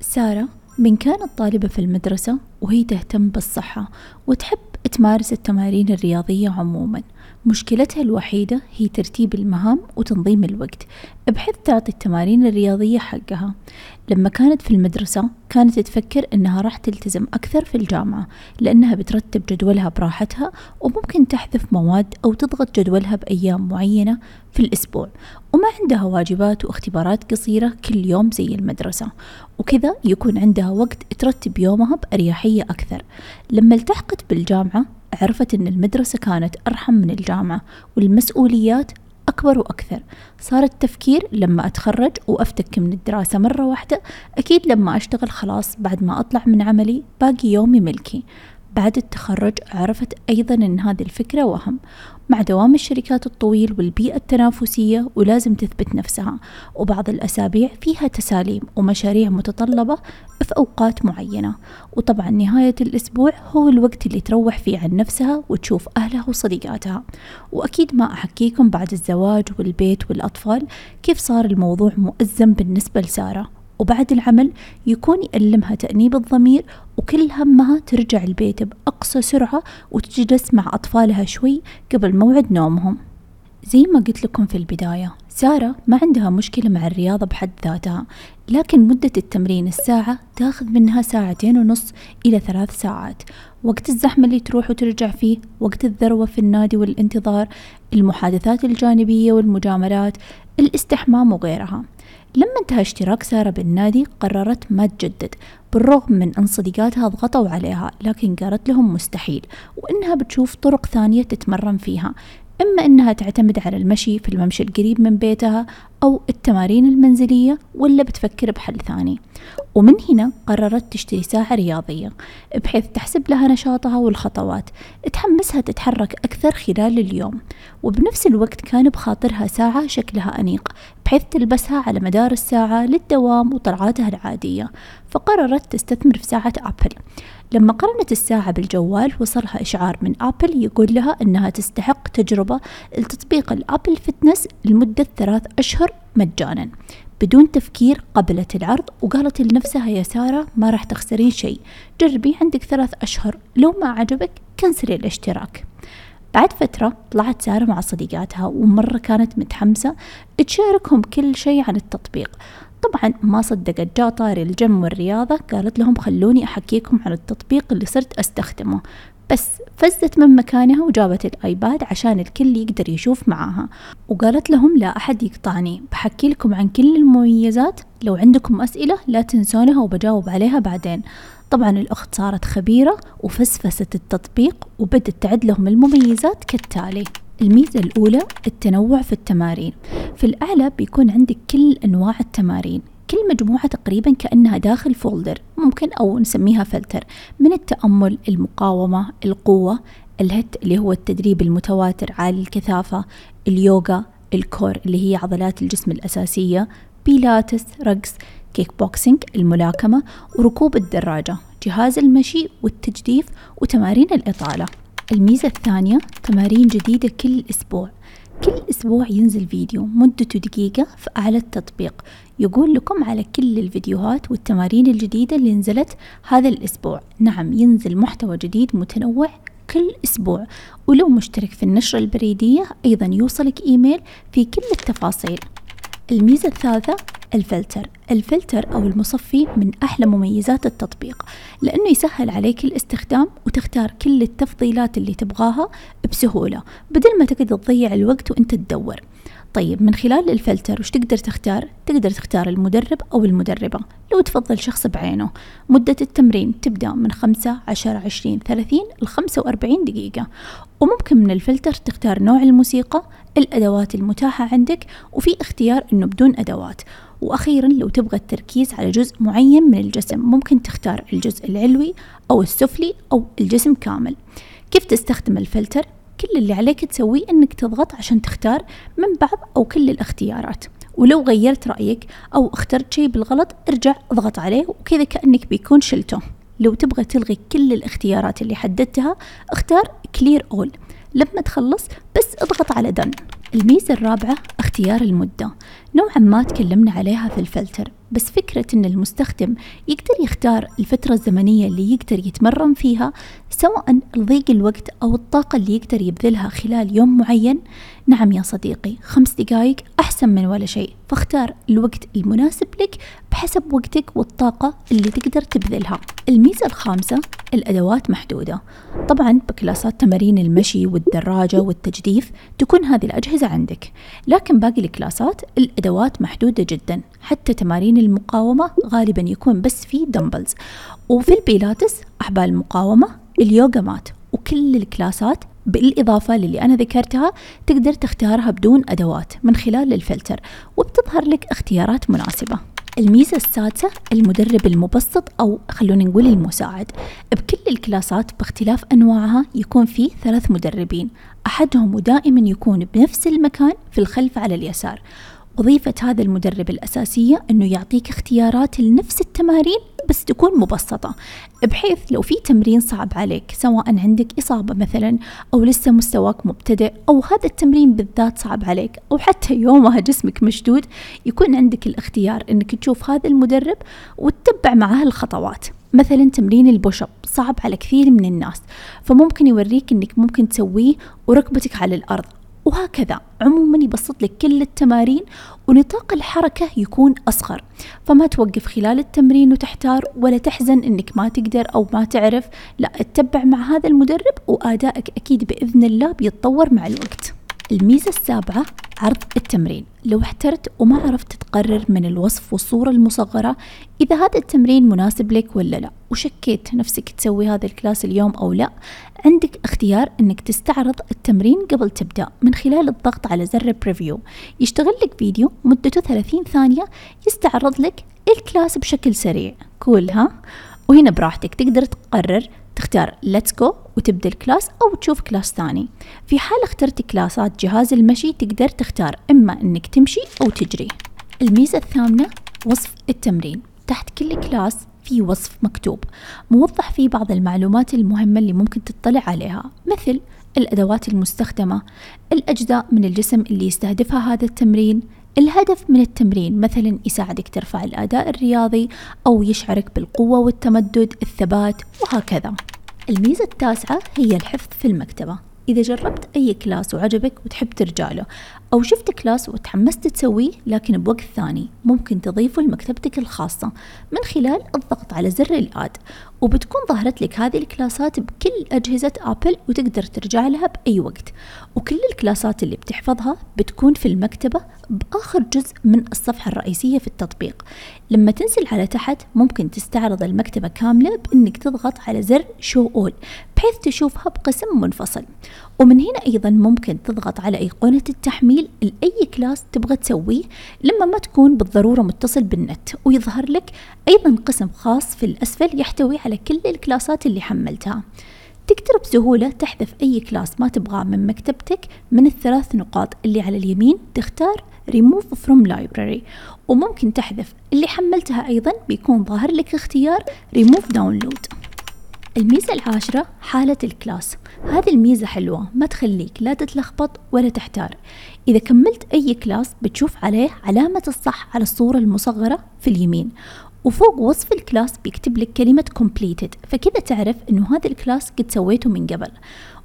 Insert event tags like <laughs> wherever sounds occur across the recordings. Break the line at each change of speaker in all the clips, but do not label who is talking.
سارة من كانت طالبة في المدرسة وهي تهتم بالصحة وتحب تمارس التمارين الرياضية عموما. مشكلتها الوحيدة هي ترتيب المهام وتنظيم الوقت بحيث تعطي التمارين الرياضية حقها. لما كانت في المدرسة كانت تفكر إنها راح تلتزم أكثر في الجامعة لأنها بترتب جدولها براحتها وممكن تحذف مواد أو تضغط جدولها بأيام معينة في الأسبوع. وما عندها واجبات واختبارات قصيرة كل يوم زي المدرسة. وكذا يكون عندها وقت ترتب يومها بأريحية أكثر. لما التحقت بالجامعة عرفت أن المدرسة كانت أرحم من الجامعة والمسؤوليات أكبر وأكثر. صار التفكير لما أتخرج وأفتك من الدراسة مرة واحدة أكيد لما أشتغل خلاص بعد ما أطلع من عملي باقي يومي ملكي. بعد التخرج عرفت أيضا أن هذه الفكرة وهم. مع دوام الشركات الطويل والبيئة التنافسية ولازم تثبت نفسها. وبعض الأسابيع فيها تساليم ومشاريع متطلبة في أوقات معينة. وطبعا نهاية الأسبوع هو الوقت اللي تروح فيه عن نفسها وتشوف أهلها وصديقاتها. وأكيد ما أحكيكم بعد الزواج والبيت والأطفال كيف صار الموضوع مؤزم بالنسبة لسارة. وبعد العمل يكون يألمها تأنيب الضمير وكل همها ترجع البيت بأقصى سرعة وتجلس مع أطفالها شوي قبل موعد نومهم. زي ما قلت لكم في البداية. سارة ما عندها مشكلة مع الرياضة بحد ذاتها لكن مدة التمرين الساعة تاخذ منها ساعتين ونص إلى ثلاث ساعات. وقت الزحمة اللي تروح وترجع فيه وقت الذروة في النادي والانتظار المحادثات الجانبية والمجاملات الاستحمام وغيرها. لما انتهى اشتراك سارة بالنادي قررت ما تجدد بالرغم من أن صديقاتها ضغطوا عليها لكن قالت لهم مستحيل وإنها بتشوف طرق ثانية تتمرن فيها. إما إنها تعتمد على المشي في الممشى القريب من بيتها أو التمارين المنزلية ولا بتفكر بحل ثاني. ومن هنا قررت تشتري ساعة رياضية بحيث تحسب لها نشاطها والخطوات. تحمسها تتحرك أكثر خلال اليوم. وبنفس الوقت كان بخاطرها ساعة شكلها أنيق بحيث تلبسها على مدار الساعة للدوام وطلعاتها العادية. فقررت تستثمر في ساعة أبل. لما قرنت الساعة بالجوال وصلها إشعار من أبل يقول لها أنها تستحق تجربة لتطبيق ال Apple Fitness لمدة ثلاث أشهر مجانا. بدون تفكير قبلت العرض وقالت لنفسها يا سارة ما راح تخسرين شيء. جربي عندك ثلاث أشهر لو ما عجبك كنسلي الاشتراك. بعد فترة طلعت سارة مع صديقاتها ومرة كانت متحمسة تشاركهم كل شيء عن التطبيق. طبعا ما صدقت جاء طاري الجيم والرياضة قالت لهم خلوني أحكيكم عن التطبيق اللي صرت أستخدمه. بس فزت من مكانها وجابت الآيباد عشان الكل يقدر يشوف معاها. وقالت لهم لا أحد يقطعني. بحكي لكم عن كل المميزات. لو عندكم أسئلة لا تنسونها وبجاوب عليها بعدين. طبعا الأخت صارت خبيرة وفصفصت التطبيق وبدت تعد لهم المميزات كالتالي. الميزة الأولى التنوع في التمارين. في الأعلى بيكون عندك كل أنواع التمارين. كل مجموعة تقريبا كأنها داخل folder ممكن أو نسميها فلتر من التأمل المقاومة القوة ال HIIT اللي هو التدريب المتواتر عالي الكثافة اليوغا ال core اللي هي عضلات الجسم الأساسية بيلاتس رقص كيك بوكسينج الملاكمة وركوب الدراجة جهاز المشي والتجديف وتمارين الإطالة. الميزة الثانية تمارين جديدة كل أسبوع. كل أسبوع ينزل فيديو مدته دقيقة في أعلى التطبيق. يقول لكم على كل الفيديوهات والتمارين الجديدة اللي نزلت هذا الأسبوع. نعم ينزل محتوى جديد متنوع كل أسبوع. ولو مشترك في النشرة البريدية أيضا يوصلك إيميل في كل التفاصيل. الميزة الثالثة الفلتر. الفلتر أو المصفي من أحلى مميزات التطبيق لأنه يسهل عليك الاستخدام وتختار كل التفضيلات اللي تبغاها بسهولة بدل ما تقعد تضيع الوقت وأنت تدور. طيب من خلال الفلتر وش تقدر تختار؟ تقدر تختار المدرب أو المدربة. لو تفضل شخص بعينه. مدة التمرين تبدأ من خمسة عشر عشرين ثلاثين لخمسة وأربعين دقيقة. وممكن من الفلتر تختار نوع الموسيقى الأدوات المتاحة عندك وفي اختيار أنه بدون أدوات. وأخيرا لو تبغى التركيز على جزء معين من الجسم ممكن تختار الجزء العلوي أو السفلي أو الجسم كامل. كيف تستخدم الفلتر؟ كل اللي عليك تسويه إنك تضغط عشان تختار من بعض أو كل الاختيارات. ولو غيرت رأيك أو اخترت شيء بالغلط ارجع اضغط عليه وكذا كأنك بيكون شلته. لو تبغى تلغي كل الاختيارات اللي حددتها اختار كلير اول لما تخلص بس اضغط على دن الميزة الرابعة اختيار المدة. نوعا ما تكلمنا عليها في الفلتر. بس فكرة أن المستخدم يقدر يختار الفترة الزمنية اللي يقدر يتمرن فيها سواء لضيق الوقت أو الطاقة اللي يقدر يبذلها خلال يوم معين. نعم يا صديقي خمس دقايق أحسن من ولا شيء فاختار الوقت المناسب لك بحسب وقتك والطاقة اللي تقدر تبذلها. الميزة الخامسة الأدوات محدودة. طبعا بكلاسات تمارين المشي والدراجة والتجديف تكون هذه الأجهزة عندك لكن باقي الكلاسات الأدوات محدودة جدا حتى تمارين المقاومة غالبا يكون بس في dumbbells وفي البيلاتس أحبال المقاومة اليوغا mat وكل الكلاسات بالإضافة للي أنا ذكرتها تقدر تختارها بدون أدوات من خلال الفلتر وبتظهر لك اختيارات مناسبة. الميزة السادسة المدرب المبسط أو خلونا نقول المساعد. بكل الكلاسات باختلاف أنواعها يكون في ثلاث مدربين. أحدهم دائما يكون بنفس المكان في الخلف على اليسار. وظيفة هذا المدرب الأساسية أنه يعطيك اختيارات لنفس التمارين بس تكون مبسطة بحيث لو في تمرين صعب عليك سواء عندك إصابة مثلا أو لسه مستواك مبتدئ أو هذا التمرين بالذات صعب عليك أو حتى <laughs> يومها جسمك مشدود يكون عندك الاختيار أنك تشوف هذا المدرب وتتبع معاه الخطوات. مثلا تمرين البوشب صعب على كثير من الناس فممكن يوريك إنك ممكن تسويه وركبتك على الأرض. وهكذا. عموما يبسط لك كل التمارين ونطاق الحركة يكون أصغر. فما توقف خلال التمرين وتحتار ولا تحزن إنك ما تقدر أو ما تعرف. لا اتبع مع هذا المدرب وآدائك أكيد بإذن الله بيتطور مع الوقت. الميزة السابعة عرض التمرين. لو احترت وما عرفت تقرر من الوصف والصورة المصغرة إذا هذا التمرين مناسب لك ولا لا وشكيت نفسك تسوي هذا الكلاس اليوم أو لا عندك اختيار أنك تستعرض التمرين قبل تبدأ من خلال الضغط على زر preview يشتغل لك فيديو مدته 30 ثانية يستعرض لك الكلاس بشكل سريع. cool ها؟ وهنا براحتك تقدر تقرر تختار let's go وتبدأ الكلاس أو تشوف كلاس ثاني. في حال اخترت كلاسات جهاز المشي تقدر تختار إما أنك تمشي أو تجري. الميزة الثامنة وصف التمرين. تحت كل كلاس في وصف مكتوب. موضح فيه بعض المعلومات المهمة اللي ممكن تطلع عليها مثل الأدوات المستخدمة الأجزاء من الجسم اللي يستهدفها هذا التمرين الهدف من التمرين مثلا يساعدك ترفع الأداء الرياضي أو يشعرك بالقوة والتمدد الثبات وهكذا. الميزة التاسعة هي الحفظ في المكتبة. إذا جربت أي كلاس وعجبك وتحب ترجع له أو شفت كلاس وتحمست تسويه لكن بوقت ثاني ممكن تضيفه لمكتبتك الخاصة من خلال الضغط على زر ال add. وبتكون ظهرت لك هذه الكلاسات بكل أجهزة آبل وتقدر ترجع لها بأي وقت. وكل الكلاسات اللي بتحفظها بتكون في المكتبة بآخر جزء من الصفحة الرئيسية في التطبيق. لما تنزل على تحت ممكن تستعرض المكتبة كاملة بأنك تضغط على زر show all بحيث تشوفها بقسم منفصل. ومن هنا أيضا ممكن تضغط على أيقونة التحميل لأي كلاس تبغى تسويه لما ما تكون بالضرورة متصل بالنت ويظهر لك أيضا قسم خاص في الأسفل يحتوي على كل الكلاسات اللي حملتها. تقدر بسهولة تحذف أي كلاس ما تبغاه من مكتبتك من الثلاث نقاط اللي على اليمين تختار Remove from Library وممكن تحذف اللي حملتها أيضا بيكون ظاهر لك اختيار Remove Download الميزة العاشرة حالة الكلاس. هذه الميزة حلوة ما تخليك لا تتلخبط ولا تحتار. إذا كملت أي كلاس بتشوف عليه علامة الصح على الصورة المصغرة في اليمين وفوق وصف الكلاس بيكتب لك كلمة completed فكذا تعرف إنه هذا الكلاس قد سويته من قبل.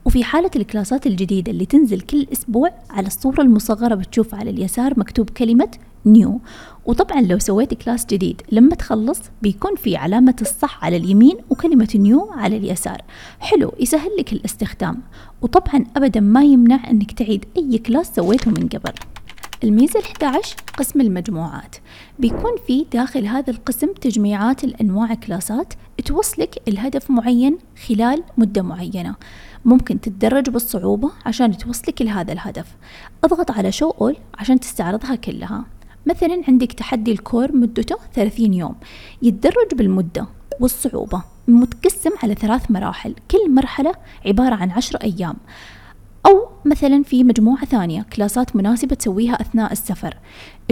وفي حالة الكلاسات الجديدة اللي تنزل كل أسبوع على الصورة المصغرة بتشوف على اليسار مكتوب كلمة new وطبعا لو سويت كلاس جديد لما تخلص بيكون في علامة الصح على اليمين وكلمة new على اليسار. حلو يسهل لك الاستخدام. وطبعا أبدا ما يمنع أنك تعيد أي كلاس سويته من قبل. الميزة ال11 قسم المجموعات. بيكون في داخل هذا القسم تجميعات الأنواع كلاسات توصلك الهدف معين خلال مدة معينة. ممكن تتدرج بالصعوبة عشان توصلك لهذا الهدف. اضغط على شو أول عشان تستعرضها كلها. مثلا عندك تحدي الكور مدته 30 يوم. يتدرج بالمدة والصعوبة متقسم على ثلاث مراحل. كل مرحلة عبارة عن عشر أيام. أو مثلا في مجموعة ثانية كلاسات مناسبة تسويها أثناء السفر.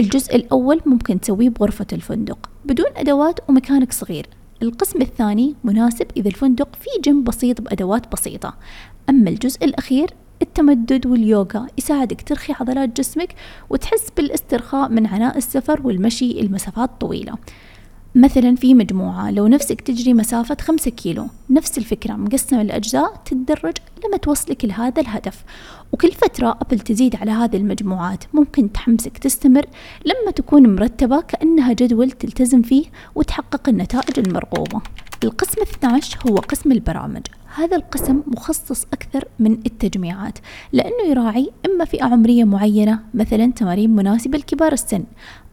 الجزء الأول ممكن تسويه بغرفة الفندق بدون أدوات ومكانك صغير. القسم الثاني مناسب إذا الفندق فيه جيم بسيط بأدوات بسيطة. أما الجزء الأخير التمدد واليوغا. يساعدك ترخي عضلات جسمك وتحس بالاسترخاء من عناء السفر والمشي المسافات طويلة. مثلا في مجموعة لو نفسك تجري مسافة خمسة كيلو نفس الفكرة مقسمة لأجزاء تتدرج لما توصلك لهذا الهدف. وكل فترة أبل تزيد على هذه المجموعات ممكن تحمسك تستمر لما تكون مرتبة كأنها جدول تلتزم فيه وتحقق النتائج المرغوبة. القسم 12 هو قسم البرامج. هذا القسم مخصص أكثر من التجميعات لأنه يراعي إما فئة عمرية معينة مثلا تمارين مناسبة لكبار السن.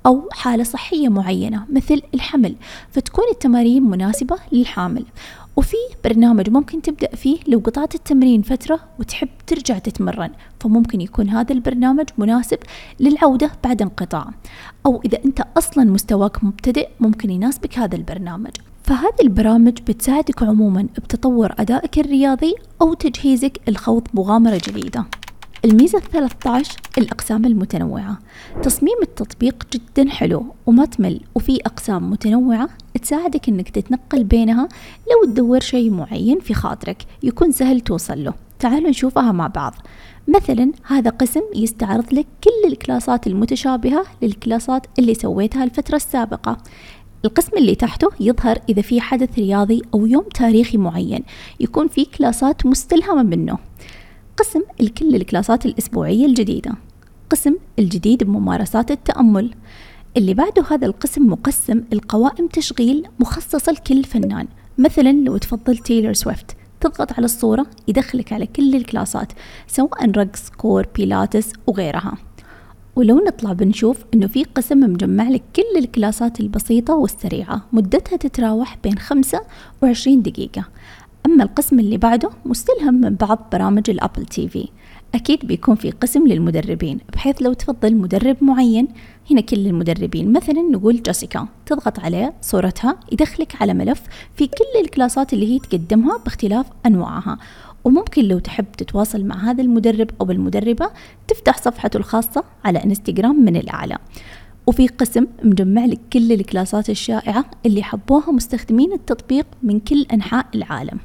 أو حالة صحية معينة مثل الحمل. فتكون التمارين مناسبة للحامل. وفي برنامج ممكن تبدأ فيه لو قطعت التمرين فترة وتحب ترجع تتمرن. فممكن يكون هذا البرنامج مناسب للعودة بعد انقطاع. أو إذا أنت أصلا مستواك مبتدئ ممكن يناسبك هذا البرنامج. فهذه البرامج بتساعدك عموما بتطور أدائك الرياضي أو تجهيزك الخوض مغامرة جديدة. الميزة الثلاثة عشر الأقسام المتنوعة. تصميم التطبيق جدا حلو وما تمل وفي أقسام متنوعة تساعدك أنك تتنقل بينها لو تدور شيء معين في خاطرك يكون سهل توصل له. تعالوا نشوفها مع بعض. مثلا هذا قسم يستعرض لك كل الكلاسات المتشابهة للكلاسات اللي سويتها الفترة السابقة. القسم اللي تحته يظهر إذا في حدث رياضي أو يوم تاريخي معين يكون في كلاسات مستلهمة منه. قسم الكل الكلاسات الأسبوعية الجديدة. قسم الجديد بممارسات التأمل. اللي بعده هذا القسم مقسم القوائم تشغيل مخصصة لكل فنان. مثلا لو تفضل تايلور سويفت تضغط على الصورة يدخلك على كل الكلاسات سواء رقص core بيلاتس وغيرها. ولو نطلع بنشوف إنه في قسم مجمع لك كل الكلاسات البسيطة والسريعة مدتها تتراوح بين خمسة وعشرين دقيقة. أما القسم اللي بعده مستلهم من بعض برامج ال Apple TV. أكيد بيكون في قسم للمدربين بحيث لو تفضل مدرب معين هنا كل المدربين. مثلا نقول جيسيكا تضغط على صورتها يدخلك على ملف في كل الكلاسات اللي هي تقدمها باختلاف أنواعها. وممكن لو تحب تتواصل مع هذا المدرب أو المدربة تفتح صفحته الخاصة على إنستغرام من الأعلى. وفي قسم مجمع لك كل الكلاسات الشائعة اللي حبوها مستخدمين التطبيق من كل أنحاء العالم.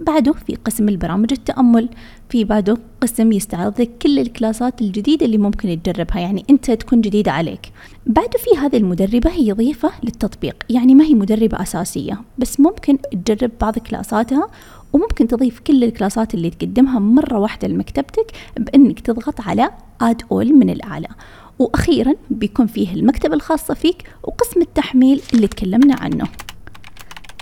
بعده في قسم البرامج التأمل. في بعده قسم يستعرض لك كل الكلاسات الجديدة اللي ممكن تجربها يعني أنت تكون جديدة عليك. بعده في هذه المدربة هي ضيفة للتطبيق يعني ما هي مدربة أساسية بس ممكن تجرب بعض كلاساتها وممكن تضيف كل الكلاسات اللي تقدمها مرة واحدة لمكتبتك بأنك تضغط على آد أول من الأعلى. وأخيرا بيكون فيه المكتبة الخاصة فيك وقسم التحميل اللي تكلمنا عنه.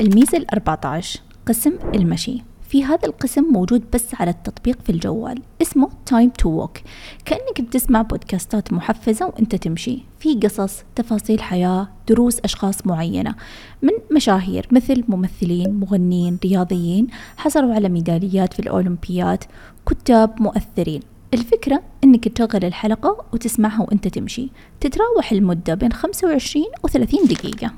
الميزة الأربعة عشر. قسم المشي. في هذا القسم موجود بس على التطبيق في الجوال اسمه Time to Walk. كأنك بتسمع بودكاستات محفزة وأنت تمشي. في قصص تفاصيل حياة دروس أشخاص معينة. من مشاهير مثل ممثلين مغنيين رياضيين حصلوا على ميداليات في الأولمبيات كتاب مؤثرين. الفكرة إنك تشغل الحلقة وتسمعها وأنت تمشي. تتراوح المدة بين 25 و 30 دقيقة.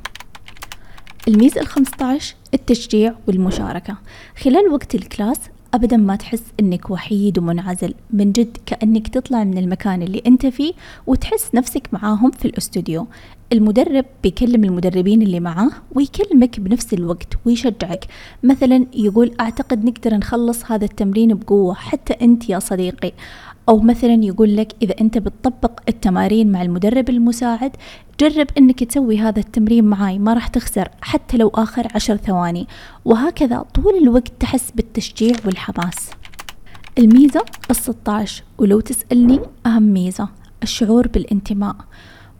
الميزة الخمسة عشر التشجيع والمشاركة. خلال وقت الكلاس أبدا ما تحس أنك وحيد ومنعزل من جد كأنك تطلع من المكان اللي أنت فيه وتحس نفسك معاهم في الأستوديو. المدرب بيكلم المدربين اللي معاه ويكلمك بنفس الوقت ويشجعك. مثلا يقول أعتقد نقدر نخلص هذا التمرين بقوة حتى أنت يا صديقي. أو مثلا يقول لك إذا أنت بتطبق التمارين مع المدرب المساعد جرب أنك تسوي هذا التمرين معاي ما راح تخسر حتى لو آخر عشر ثواني. وهكذا طول الوقت تحس بالتشجيع والحماس. الميزة الستاش ولو تسألني أهم ميزة الشعور بالانتماء.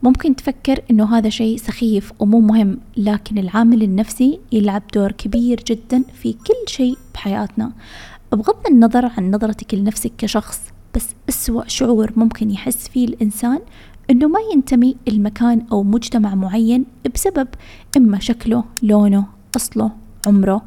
ممكن تفكر إنه هذا شيء سخيف ومو مهم لكن العامل النفسي يلعب دور كبير جدا في كل شيء بحياتنا. بغض النظر عن نظرتك لنفسك كشخص بس أسوأ شعور ممكن يحس فيه الإنسان إنه ما ينتمي لمكان أو مجتمع معين بسبب إما شكله لونه أصله عمره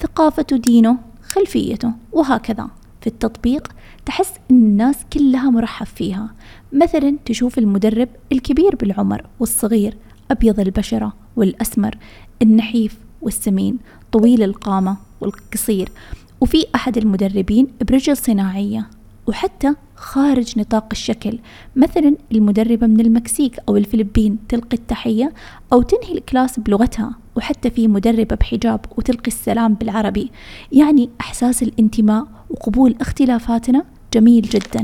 ثقافته دينه خلفيته وهكذا. في التطبيق تحس إن الناس كلها مرحب فيها. مثلا تشوف المدرب الكبير بالعمر والصغير أبيض البشرة والأسمر النحيف والسمين طويل القامة والقصير. وفي أحد المدربين برجل صناعية. وحتى خارج نطاق الشكل. مثلا المدربة من المكسيك أو الفلبين تلقي التحية أو تنهي الكلاس بلغتها وحتى في مدربة بحجاب وتلقي السلام بالعربي. يعني إحساس الانتماء وقبول اختلافاتنا جميل جدا.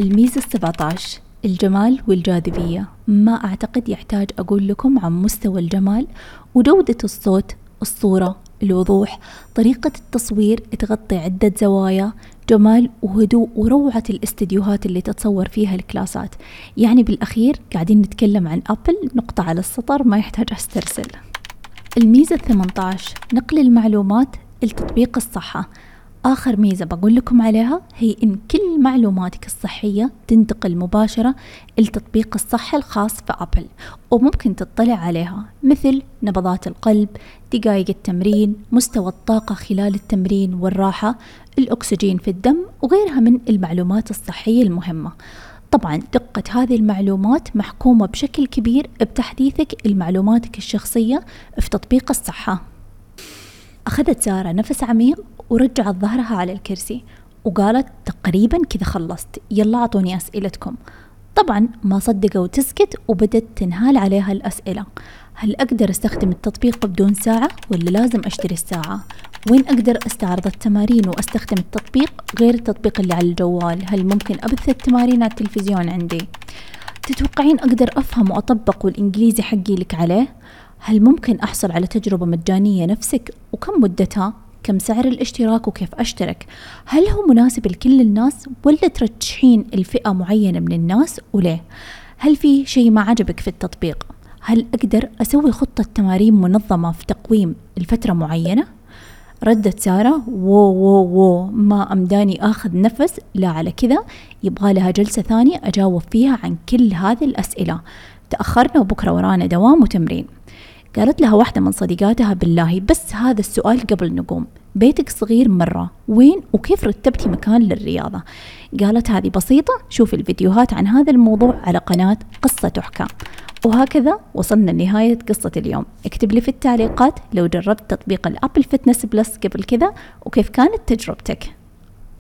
الميزة السبعة عشر الجمال والجاذبية. ما أعتقد يحتاج أقول لكم عن مستوى الجمال وجودة الصوت الصورة الوضوح طريقة التصوير تغطي عدة زوايا. جمال وهدوء وروعة الاستديوهات اللي تتصور فيها الكلاسات. يعني بالأخير قاعدين نتكلم عن أبل نقطة على السطر ما يحتاج أسترسل. الميزة 18 نقل المعلومات لتطبيق الصحة. آخر ميزة بقول لكم عليها هي إن كل معلوماتك الصحية تنتقل مباشرة لتطبيق الصحة الخاص في أبل وممكن تطلع عليها مثل نبضات القلب دقائق التمرين مستوى الطاقة خلال التمرين والراحة الأكسجين في الدم وغيرها من المعلومات الصحية المهمة. طبعا دقة هذه المعلومات محكومة بشكل كبير بتحديثك لمعلوماتك الشخصية في تطبيق الصحة. أخذت سارة نفس عميق ورجعت ظهرها على الكرسي وقالت تقريبا كذا خلصت يلا أعطوني أسئلتكم طبعا ما صدقوا تسكت وبدت تنهال عليها الأسئلة هل أقدر أستخدم التطبيق بدون ساعة ولا لازم أشتري الساعة؟ وين أقدر أستعرض التمارين وأستخدم التطبيق غير التطبيق اللي على الجوال؟ هل ممكن أبث التمارين على التلفزيون عندي؟ تتوقعين أقدر أفهم وأطبق والإنجليزي حقي لك عليه؟ هل ممكن أحصل على تجربة مجانية نفسك وكم مدتها؟ كم سعر الاشتراك وكيف أشترك. هل هو مناسب لكل الناس ولا ترجحين الفئة معينة من الناس وليه؟ هل في شيء ما عجبك في التطبيق؟ هل أقدر أسوي خطة تمارين منظمة في تقويم الفترة معينة؟ ردت سارة وو وو وو ما أمداني آخذ نفس. لا على كذا يبغى لها جلسة ثانية أجاوب فيها عن كل هذه الأسئلة. تأخرنا وبكرة ورانا دوام وتمرين. قالت لها واحدة من صديقاتها بالله بس هذا السؤال قبل نقوم. بيتك صغير مرة. وين وكيف رتبتي مكان للرياضة؟ قالت هذه بسيطة. شوفي الفيديوهات عن هذا الموضوع على قناة قصة تحكى وهكذا وصلنا لنهاية قصة اليوم. اكتب لي في التعليقات لو جربت تطبيق ال Apple Fitness Plus قبل كذا وكيف كانت تجربتك.